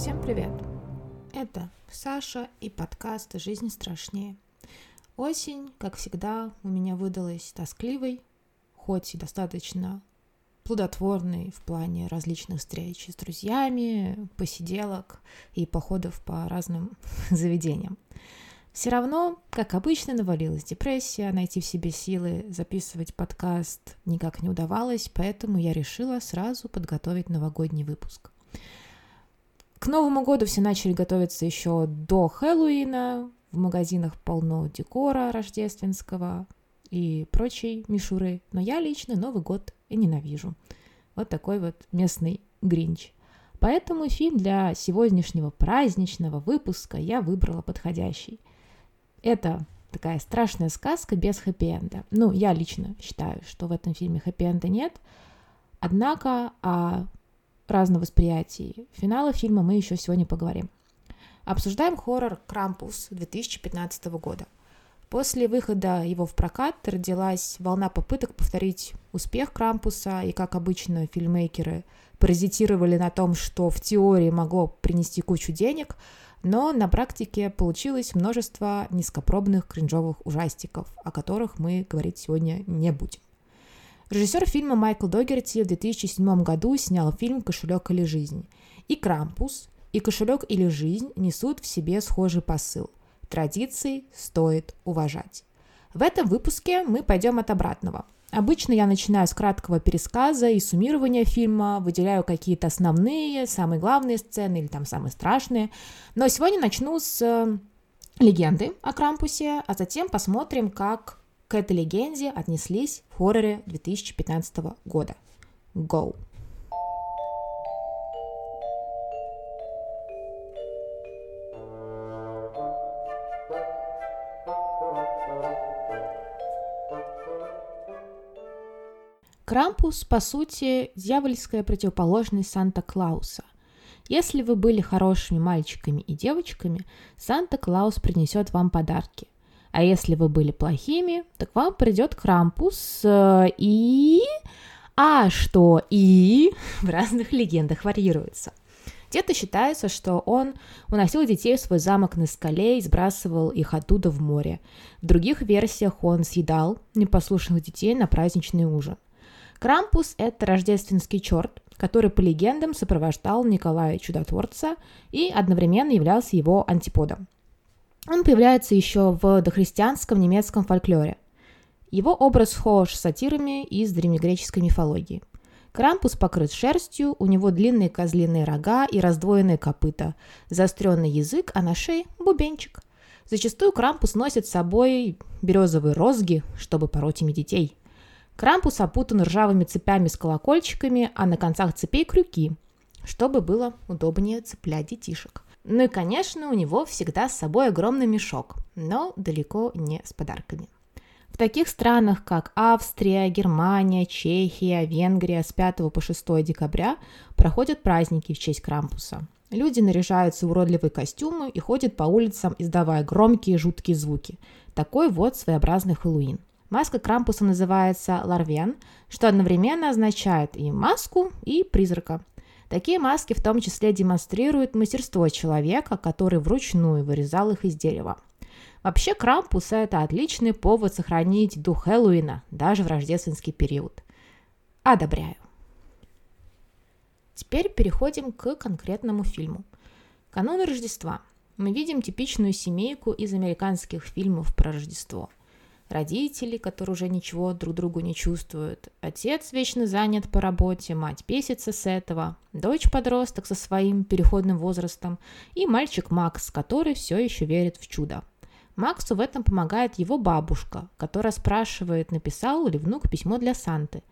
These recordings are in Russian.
Всем привет! Это Саша и подкаст «Жизнь страшнее». Осень, как всегда, у меня выдалась тоскливой, хоть и достаточно плодотворной в плане различных встреч с друзьями, посиделок и походов по разным заведениям. Все равно, как обычно, навалилась депрессия, найти в себе силы записывать подкаст никак не удавалось, поэтому я решила сразу подготовить новогодний выпуск. К Новому году все начали готовиться еще до Хэллоуина. В магазинах полно декора рождественского и прочей мишуры. Но я лично Новый год и ненавижу. Вот такой вот местный гринч. Поэтому фильм для сегодняшнего праздничного выпуска я выбрала подходящий – это такая страшная сказка без хэппи-энда. Ну, я лично считаю, что в этом фильме хэппи-энда нет. Однако о разном восприятии финала фильма мы еще сегодня поговорим. Обсуждаем хоррор «Крампус» 2015 года. После выхода его в прокат родилась волна попыток повторить успех Крампуса, и, как обычно, фильмейкеры паразитировали на том, что в теории могло принести кучу денег – но на практике получилось множество низкопробных кринжовых ужастиков, о которых мы говорить сегодня не будем. Режиссер фильма Майкл Догерти в 2007 году снял фильм «Кошелек или жизнь». И «Крампус», и «Кошелек или жизнь» несут в себе схожий посыл. Традиции стоит уважать. В этом выпуске мы пойдем от обратного – Обычно я начинаю с краткого пересказа и суммирования фильма, выделяю какие-то основные, самые главные сцены или там самые страшные. Но сегодня начну с э, легенды о Крампусе, а затем посмотрим, как к этой легенде отнеслись в хорроре 2015 года. Go! Крампус, по сути, дьявольская противоположность Санта-Клауса. Если вы были хорошими мальчиками и девочками, Санта-Клаус принесет вам подарки. А если вы были плохими, так вам придет Крампус э, и... А что и в разных легендах вариируется. Где-то считается, что он уносил детей в свой замок на скале и сбрасывал их оттуда в море. В других версиях он съедал непослушных детей на праздничный ужин. Крампус – это рождественский черт, который, по легендам, сопровождал Николая Чудотворца и одновременно являлся его антиподом. Он появляется еще в дохристианском немецком фольклоре. Его образ схож с сатирами из древнегреческой мифологии. Крампус покрыт шерстью, у него длинные козлиные рога и раздвоенные копыта, заостренный язык, а на шее – бубенчик. Зачастую Крампус носит с собой березовые розги, чтобы пороть ими детей – Крампус опутан ржавыми цепями с колокольчиками, а на концах цепей крюки, чтобы было удобнее цеплять детишек. Ну и, конечно, у него всегда с собой огромный мешок, но далеко не с подарками. В таких странах, как Австрия, Германия, Чехия, Венгрия с 5 по 6 декабря проходят праздники в честь Крампуса. Люди наряжаются в уродливые костюмы и ходят по улицам, издавая громкие жуткие звуки. Такой вот своеобразный Хэллоуин. Маска Крампуса называется Ларвен, что одновременно означает и маску, и призрака. Такие маски в том числе демонстрируют мастерство человека, который вручную вырезал их из дерева. Вообще Крампус – это отличный повод сохранить дух Хэллоуина даже в рождественский период. Одобряю. Теперь переходим к конкретному фильму. Канун Рождества. Мы видим типичную семейку из американских фильмов про Рождество – родители, которые уже ничего друг другу не чувствуют, отец вечно занят по работе, мать бесится с этого, дочь-подросток со своим переходным возрастом и мальчик Макс, который все еще верит в чудо. Максу в этом помогает его бабушка, которая спрашивает, написал ли внук письмо для Санты.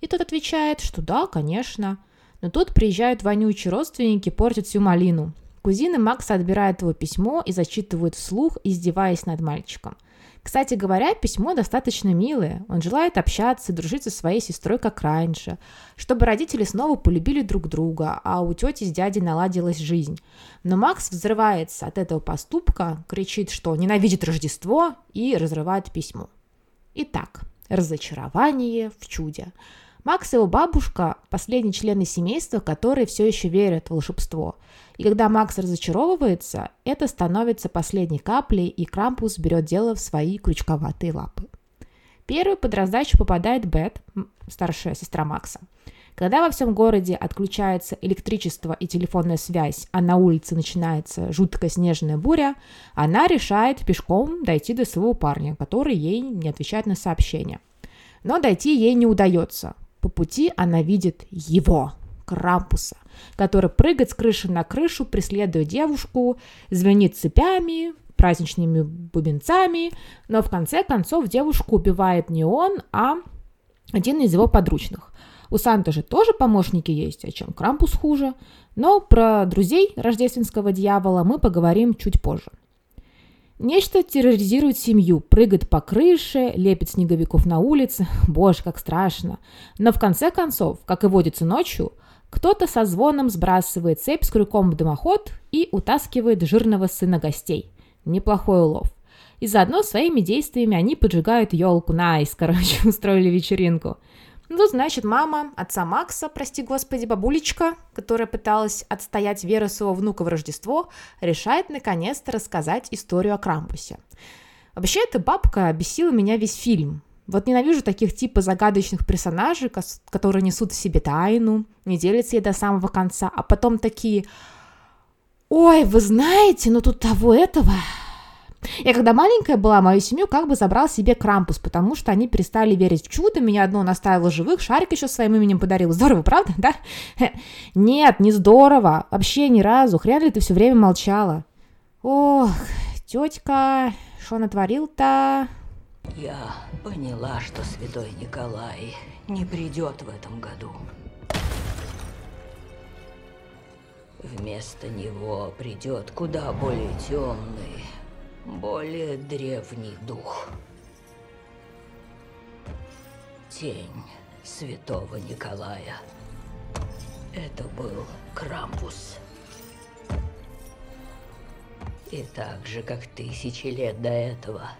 И тот отвечает, что да, конечно. Но тут приезжают вонючие родственники, портят всю малину. Кузины Макса отбирают его письмо и зачитывают вслух, издеваясь над мальчиком. Кстати говоря, письмо достаточно милое. Он желает общаться, дружить со своей сестрой, как раньше, чтобы родители снова полюбили друг друга, а у тети с дядей наладилась жизнь. Но Макс взрывается от этого поступка, кричит, что ненавидит Рождество и разрывает письмо. Итак, разочарование в чуде. Макс и его бабушка – последние члены семейства, которые все еще верят в волшебство. И когда Макс разочаровывается, это становится последней каплей, и Крампус берет дело в свои крючковатые лапы. Первый под раздачу попадает Бет, старшая сестра Макса. Когда во всем городе отключается электричество и телефонная связь, а на улице начинается жуткая снежная буря, она решает пешком дойти до своего парня, который ей не отвечает на сообщения. Но дойти ей не удается. По пути она видит его, Крампуса, который прыгает с крыши на крышу, преследуя девушку, звенит цепями, праздничными бубенцами, но в конце концов девушку убивает не он, а один из его подручных. У Санты же тоже помощники есть, а чем Крампус хуже. Но про друзей рождественского дьявола мы поговорим чуть позже. Нечто терроризирует семью, прыгает по крыше, лепит снеговиков на улице. Боже, как страшно. Но в конце концов, как и водится ночью, кто-то со звоном сбрасывает цепь с крюком в дымоход и утаскивает жирного сына гостей. Неплохой улов. И заодно своими действиями они поджигают елку. Nice, короче, устроили вечеринку. Ну, значит, мама отца Макса, прости господи, бабулечка, которая пыталась отстоять веру своего внука в Рождество, решает наконец-то рассказать историю о Крампусе. Вообще, эта бабка бесила меня весь фильм. Вот ненавижу таких типа загадочных персонажей, которые несут в себе тайну, не делятся ей до самого конца, а потом такие, ой, вы знаете, ну тут того этого, я когда маленькая была, мою семью как бы забрал себе Крампус, потому что они перестали верить в чудо. Меня одно наставило живых, шарик еще своим именем подарил. Здорово, правда, да? Нет, не здорово. Вообще ни разу. Хрен ли ты все время молчала? Ох, тетка, что натворил-то? Я поняла, что святой Николай не придет в этом году. Вместо него придет куда более темный, более древний дух. Тень святого Николая. Это был Крампус. И так же, как тысячи лет до этого,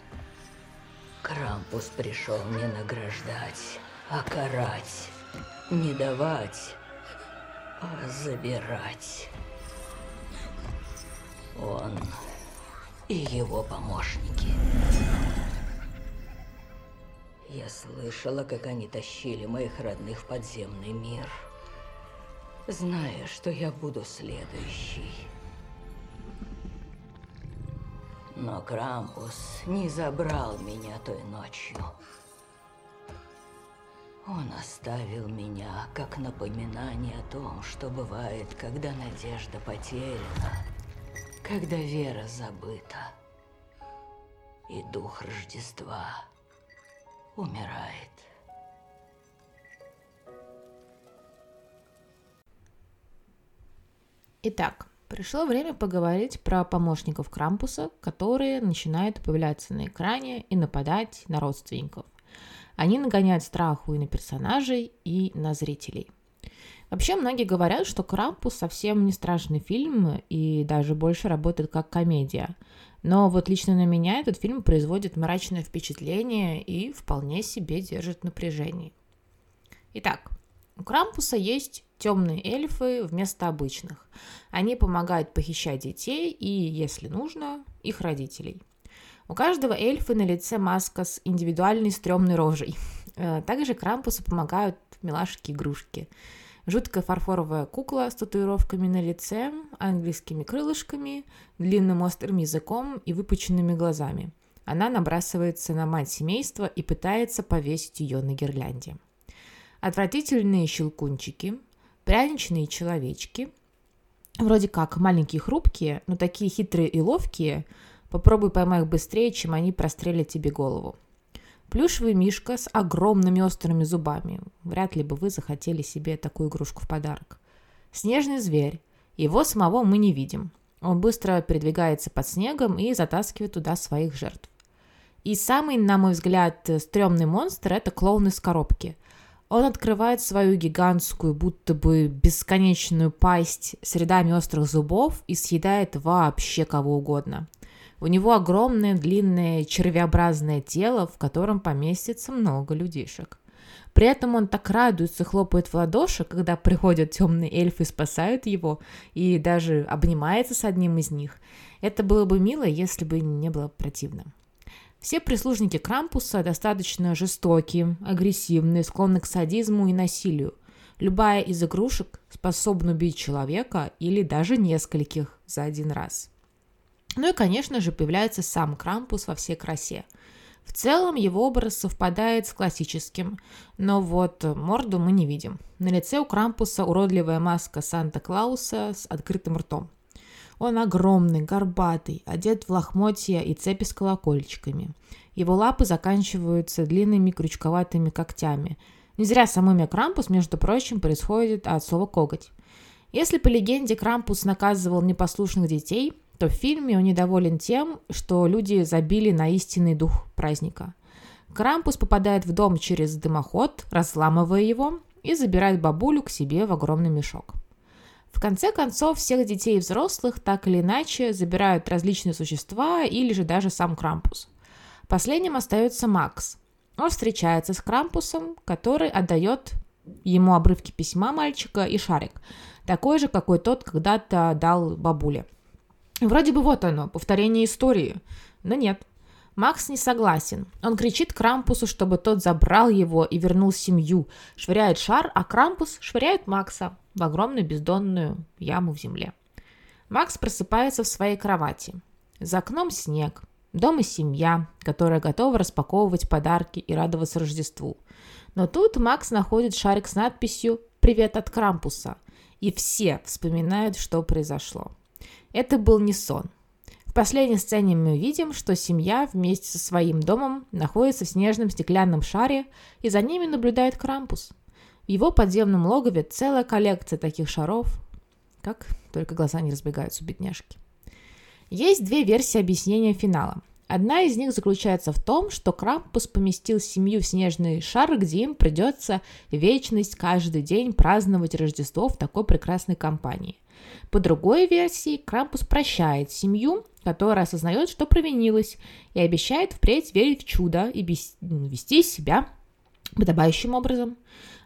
Крампус пришел не награждать, а карать, не давать, а забирать. Он и его помощники. Я слышала, как они тащили моих родных в подземный мир, зная, что я буду следующий. Но Крампус не забрал меня той ночью. Он оставил меня как напоминание о том, что бывает, когда надежда потеряна когда вера забыта, и дух Рождества умирает. Итак, пришло время поговорить про помощников Крампуса, которые начинают появляться на экране и нападать на родственников. Они нагоняют страху и на персонажей, и на зрителей. Вообще многие говорят, что «Крампус» совсем не страшный фильм и даже больше работает как комедия. Но вот лично на меня этот фильм производит мрачное впечатление и вполне себе держит напряжение. Итак, у Крампуса есть темные эльфы вместо обычных. Они помогают похищать детей и, если нужно, их родителей. У каждого эльфа на лице маска с индивидуальной стрёмной рожей. Э, также Крампусу помогают милашки-игрушки. Жуткая фарфоровая кукла с татуировками на лице, английскими крылышками, длинным острым языком и выпученными глазами. Она набрасывается на мать семейства и пытается повесить ее на гирлянде. Отвратительные щелкунчики, пряничные человечки, вроде как маленькие хрупкие, но такие хитрые и ловкие, попробуй поймай их быстрее, чем они прострелят тебе голову. Плюшевый мишка с огромными острыми зубами. Вряд ли бы вы захотели себе такую игрушку в подарок. Снежный зверь. Его самого мы не видим. Он быстро передвигается под снегом и затаскивает туда своих жертв. И самый, на мой взгляд, стрёмный монстр – это клоун из коробки. Он открывает свою гигантскую, будто бы бесконечную пасть с рядами острых зубов и съедает вообще кого угодно. У него огромное длинное червеобразное тело, в котором поместится много людишек. При этом он так радуется, хлопает в ладоши, когда приходят темные эльфы и спасают его, и даже обнимается с одним из них. Это было бы мило, если бы не было противно. Все прислужники Крампуса достаточно жестокие, агрессивные, склонны к садизму и насилию. Любая из игрушек способна убить человека или даже нескольких за один раз. Ну и, конечно же, появляется сам Крампус во всей красе. В целом его образ совпадает с классическим, но вот морду мы не видим. На лице у Крампуса уродливая маска Санта-Клауса с открытым ртом. Он огромный, горбатый, одет в лохмотья и цепи с колокольчиками. Его лапы заканчиваются длинными крючковатыми когтями. Не зря само имя Крампус, между прочим, происходит от слова «коготь». Если по легенде Крампус наказывал непослушных детей, то в фильме он недоволен тем, что люди забили на истинный дух праздника. Крампус попадает в дом через дымоход, разламывая его, и забирает бабулю к себе в огромный мешок. В конце концов, всех детей и взрослых так или иначе забирают различные существа или же даже сам Крампус. Последним остается Макс. Он встречается с Крампусом, который отдает ему обрывки письма мальчика и шарик, такой же, какой тот когда-то дал бабуле. Вроде бы вот оно, повторение истории, но нет. Макс не согласен. Он кричит Крампусу, чтобы тот забрал его и вернул семью, швыряет шар, а Крампус швыряет Макса в огромную бездонную яму в земле. Макс просыпается в своей кровати. За окном снег, дом и семья, которая готова распаковывать подарки и радоваться Рождеству. Но тут Макс находит шарик с надписью «Привет от Крампуса», и все вспоминают, что произошло. Это был не сон. В последней сцене мы видим, что семья вместе со своим домом находится в снежном стеклянном шаре, и за ними наблюдает Крампус – в его подземном логове целая коллекция таких шаров, как только глаза не разбегаются у бедняжки. Есть две версии объяснения финала. Одна из них заключается в том, что Крампус поместил семью в снежный шар, где им придется вечность каждый день праздновать Рождество в такой прекрасной компании. По другой версии, Крампус прощает семью, которая осознает, что провинилась, и обещает впредь верить в чудо и вести себя подобающим образом.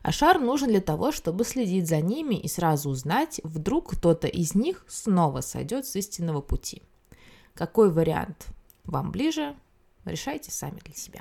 А шар нужен для того, чтобы следить за ними и сразу узнать, вдруг кто-то из них снова сойдет с истинного пути. Какой вариант вам ближе, решайте сами для себя.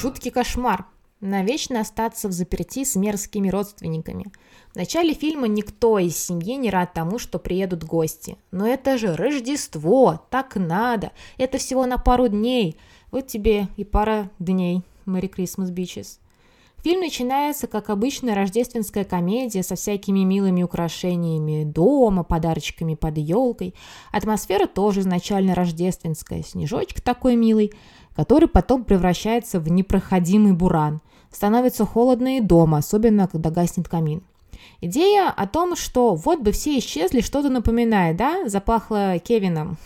Жуткий кошмар навечно остаться в заперти с мерзкими родственниками. В начале фильма никто из семьи не рад тому, что приедут гости. Но это же Рождество, так надо, это всего на пару дней. Вот тебе и пара дней, Merry Christmas, bitches. Фильм начинается как обычная рождественская комедия со всякими милыми украшениями дома, подарочками под елкой. Атмосфера тоже изначально рождественская. Снежочек такой милый, который потом превращается в непроходимый буран. Становится холодно и дома, особенно когда гаснет камин. Идея о том, что вот бы все исчезли, что-то напоминает, да? Запахло Кевином.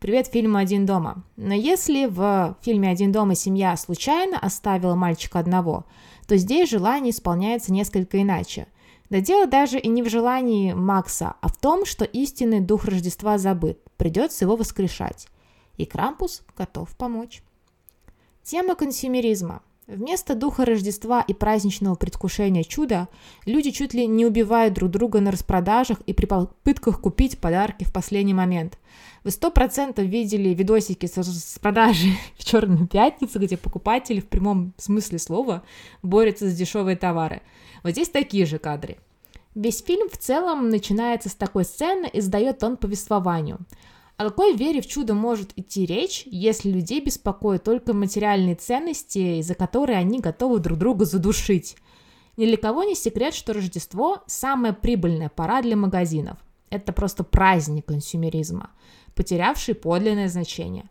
Привет фильму «Один дома». Но если в фильме «Один дома» семья случайно оставила мальчика одного, то здесь желание исполняется несколько иначе. Да дело даже и не в желании Макса, а в том, что истинный дух Рождества забыт, придется его воскрешать. И Крампус готов помочь. Тема консюмеризма. Вместо духа Рождества и праздничного предвкушения чуда, люди чуть ли не убивают друг друга на распродажах и при попытках купить подарки в последний момент. Вы сто процентов видели видосики с распродажи в Черную пятницу, где покупатели в прямом смысле слова борются за дешевые товары. Вот здесь такие же кадры. Весь фильм в целом начинается с такой сцены и сдает тон повествованию – о какой вере в чудо может идти речь, если людей беспокоят только материальные ценности, за которые они готовы друг друга задушить? Ни для кого не секрет, что Рождество – самая прибыльная пора для магазинов. Это просто праздник консюмеризма, потерявший подлинное значение.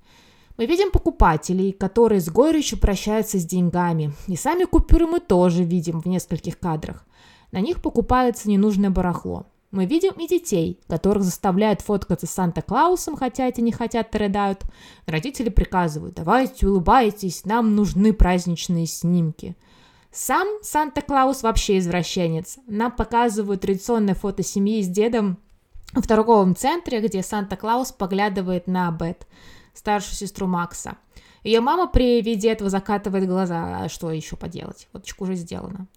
Мы видим покупателей, которые с горечью прощаются с деньгами. И сами купюры мы тоже видим в нескольких кадрах. На них покупается ненужное барахло. Мы видим и детей, которых заставляют фоткаться с Санта-Клаусом, хотя эти не хотят и рыдают. Родители приказывают, давайте улыбайтесь, нам нужны праздничные снимки. Сам Санта-Клаус вообще извращенец. Нам показывают традиционное фото семьи с дедом в торговом центре, где Санта-Клаус поглядывает на Бет, старшую сестру Макса. Ее мама при виде этого закатывает глаза, а что еще поделать? Вот уже сделано.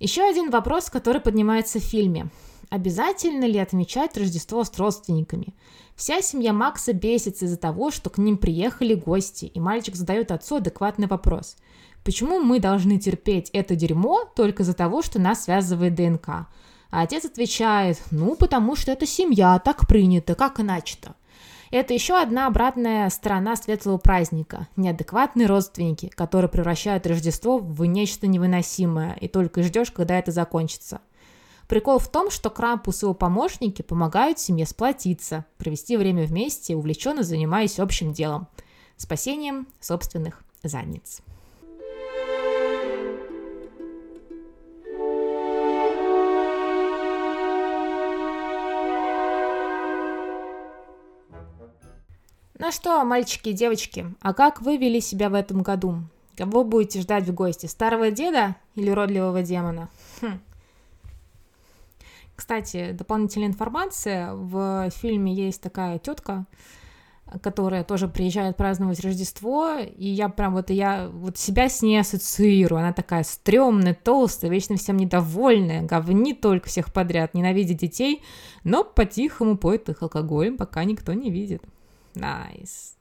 Еще один вопрос, который поднимается в фильме. Обязательно ли отмечать Рождество с родственниками? Вся семья Макса бесится из-за того, что к ним приехали гости, и мальчик задает отцу адекватный вопрос. Почему мы должны терпеть это дерьмо только из-за того, что нас связывает ДНК? А отец отвечает, ну, потому что это семья, так принято, как иначе-то? Это еще одна обратная сторона светлого праздника. Неадекватные родственники, которые превращают Рождество в нечто невыносимое, и только ждешь, когда это закончится. Прикол в том, что Крампус и его помощники помогают семье сплотиться, провести время вместе, увлеченно занимаясь общим делом – спасением собственных задниц. Ну что, мальчики и девочки, а как вы вели себя в этом году? Кого будете ждать в гости? Старого деда или родливого демона? Хм. Кстати, дополнительная информация. В фильме есть такая тетка, которая тоже приезжает праздновать Рождество, и я прям вот я вот себя с ней ассоциирую. Она такая стрёмная, толстая, вечно всем недовольная, говнит только всех подряд, ненавидит детей, но по-тихому поет их алкоголем, пока никто не видит. Nice.